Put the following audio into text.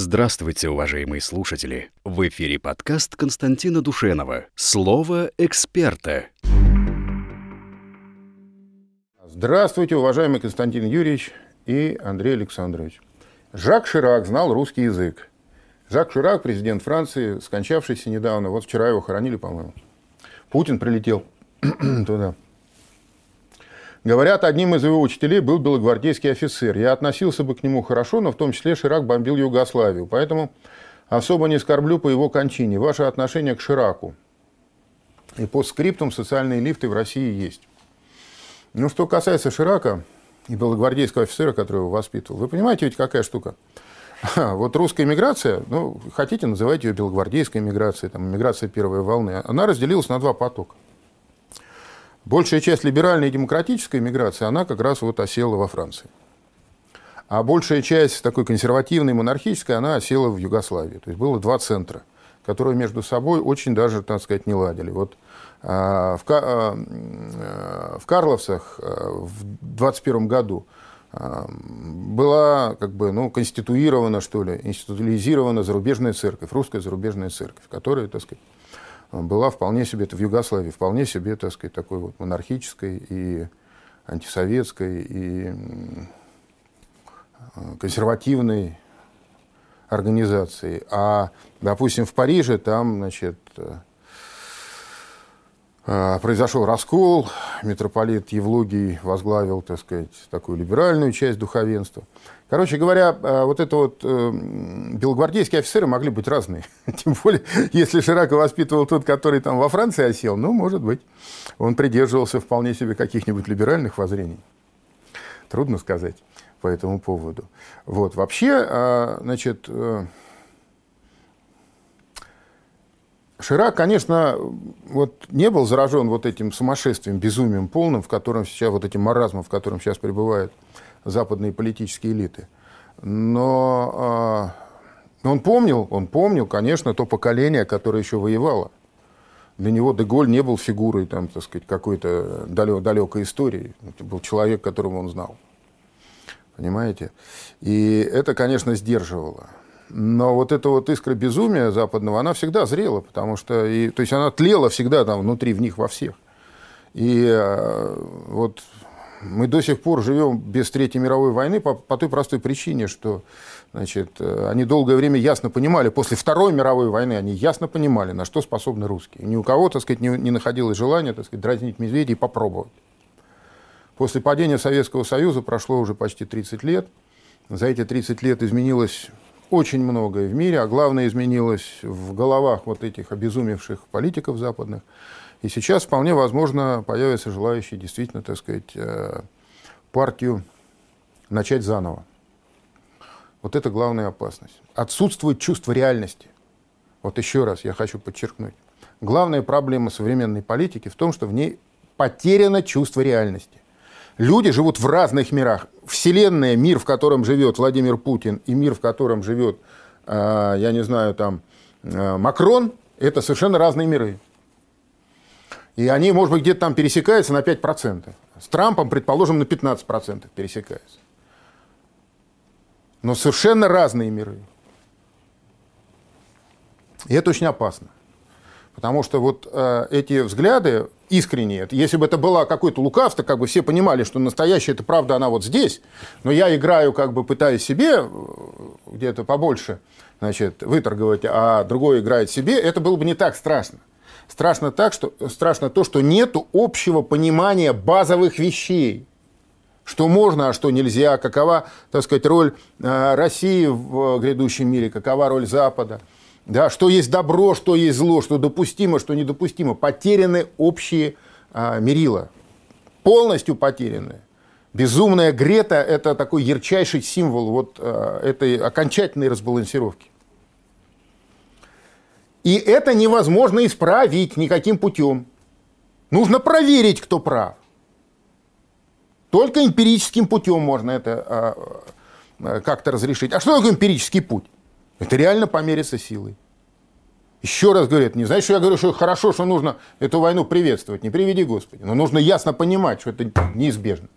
Здравствуйте, уважаемые слушатели! В эфире подкаст Константина Душенова «Слово эксперта». Здравствуйте, уважаемый Константин Юрьевич и Андрей Александрович. Жак Ширак знал русский язык. Жак Ширак, президент Франции, скончавшийся недавно, вот вчера его хоронили, по-моему. Путин прилетел туда. Говорят, одним из его учителей был белогвардейский офицер. Я относился бы к нему хорошо, но в том числе Ширак бомбил Югославию. Поэтому особо не скорблю по его кончине. Ваше отношение к Шираку. И по скриптам социальные лифты в России есть. Ну, что касается Ширака и белогвардейского офицера, который его воспитывал, вы понимаете ведь какая штука? Вот русская миграция, ну, хотите, называйте ее белогвардейской миграцией, там, миграция первой волны, она разделилась на два потока. Большая часть либеральной и демократической миграции, она как раз вот осела во Франции. А большая часть такой консервативной, монархической, она осела в Югославии. То есть было два центра, которые между собой очень даже, так сказать, не ладили. Вот а, в, а, в Карловцах а, в 21 году была как бы, ну, конституирована, что ли, институализирована зарубежная церковь, русская зарубежная церковь, которая, так сказать, была вполне себе, это в Югославии, вполне себе, так сказать, такой вот монархической и антисоветской, и консервативной организацией. А, допустим, в Париже там, значит, э, произошел раскол, митрополит Евлогий возглавил, так сказать, такую либеральную часть духовенства – Короче говоря, э, вот это вот э, белогвардейские офицеры могли быть разные. Тем более, если Ширака воспитывал тот, который там во Франции осел, ну, может быть, он придерживался вполне себе каких-нибудь либеральных воззрений. Трудно сказать по этому поводу. Вот. Вообще, э, значит, Ширак, конечно, вот не был заражен вот этим сумасшествием, безумием полным, в котором сейчас, вот этим маразмом, в котором сейчас пребывает западные политические элиты. Но э, он помнил, он помнил, конечно, то поколение, которое еще воевало. Для него Деголь не был фигурой, там, так сказать, какой-то далек, далекой истории. Это был человек, которого он знал. Понимаете? И это, конечно, сдерживало. Но вот эта вот искра безумия западного, она всегда зрела, потому что, и, то есть она тлела всегда там внутри, в них, во всех. И э, вот мы до сих пор живем без Третьей мировой войны по, по той простой причине, что значит, э, они долгое время ясно понимали, после Второй мировой войны они ясно понимали, на что способны русские. Ни у кого, так сказать, не, не находилось желания, так сказать, дразнить медведей и попробовать. После падения Советского Союза прошло уже почти 30 лет. За эти 30 лет изменилось очень многое в мире, а главное изменилось в головах вот этих обезумевших политиков западных. И сейчас вполне возможно появятся желающие действительно, так сказать, э, партию начать заново. Вот это главная опасность. Отсутствует чувство реальности. Вот еще раз я хочу подчеркнуть. Главная проблема современной политики в том, что в ней потеряно чувство реальности. Люди живут в разных мирах. Вселенная, мир, в котором живет Владимир Путин, и мир, в котором живет, э, я не знаю, там, э, Макрон, это совершенно разные миры. И они, может быть, где-то там пересекаются на 5%. С Трампом, предположим, на 15% пересекаются. Но совершенно разные миры. И это очень опасно. Потому что вот э, эти взгляды искренние, если бы это было какое-то лукавство, как бы все понимали, что настоящая это правда, она вот здесь, но я играю, как бы пытаясь себе э, где-то побольше значит, выторговать, а другой играет себе, это было бы не так страшно. Страшно, так, что, страшно то, что нет общего понимания базовых вещей. Что можно, а что нельзя, какова, так сказать, роль э, России в грядущем мире, какова роль Запада. Да, что есть добро, что есть зло, что допустимо, что недопустимо. Потеряны общие а, мерила. Полностью потеряны. Безумная Грета – это такой ярчайший символ вот а, этой окончательной разбалансировки. И это невозможно исправить никаким путем. Нужно проверить, кто прав. Только эмпирическим путем можно это а, а, как-то разрешить. А что такое эмпирический путь? Это реально помериться силой. Еще раз говорят, не знаешь, что я говорю, что хорошо, что нужно эту войну приветствовать, не приведи Господи. Но нужно ясно понимать, что это неизбежно.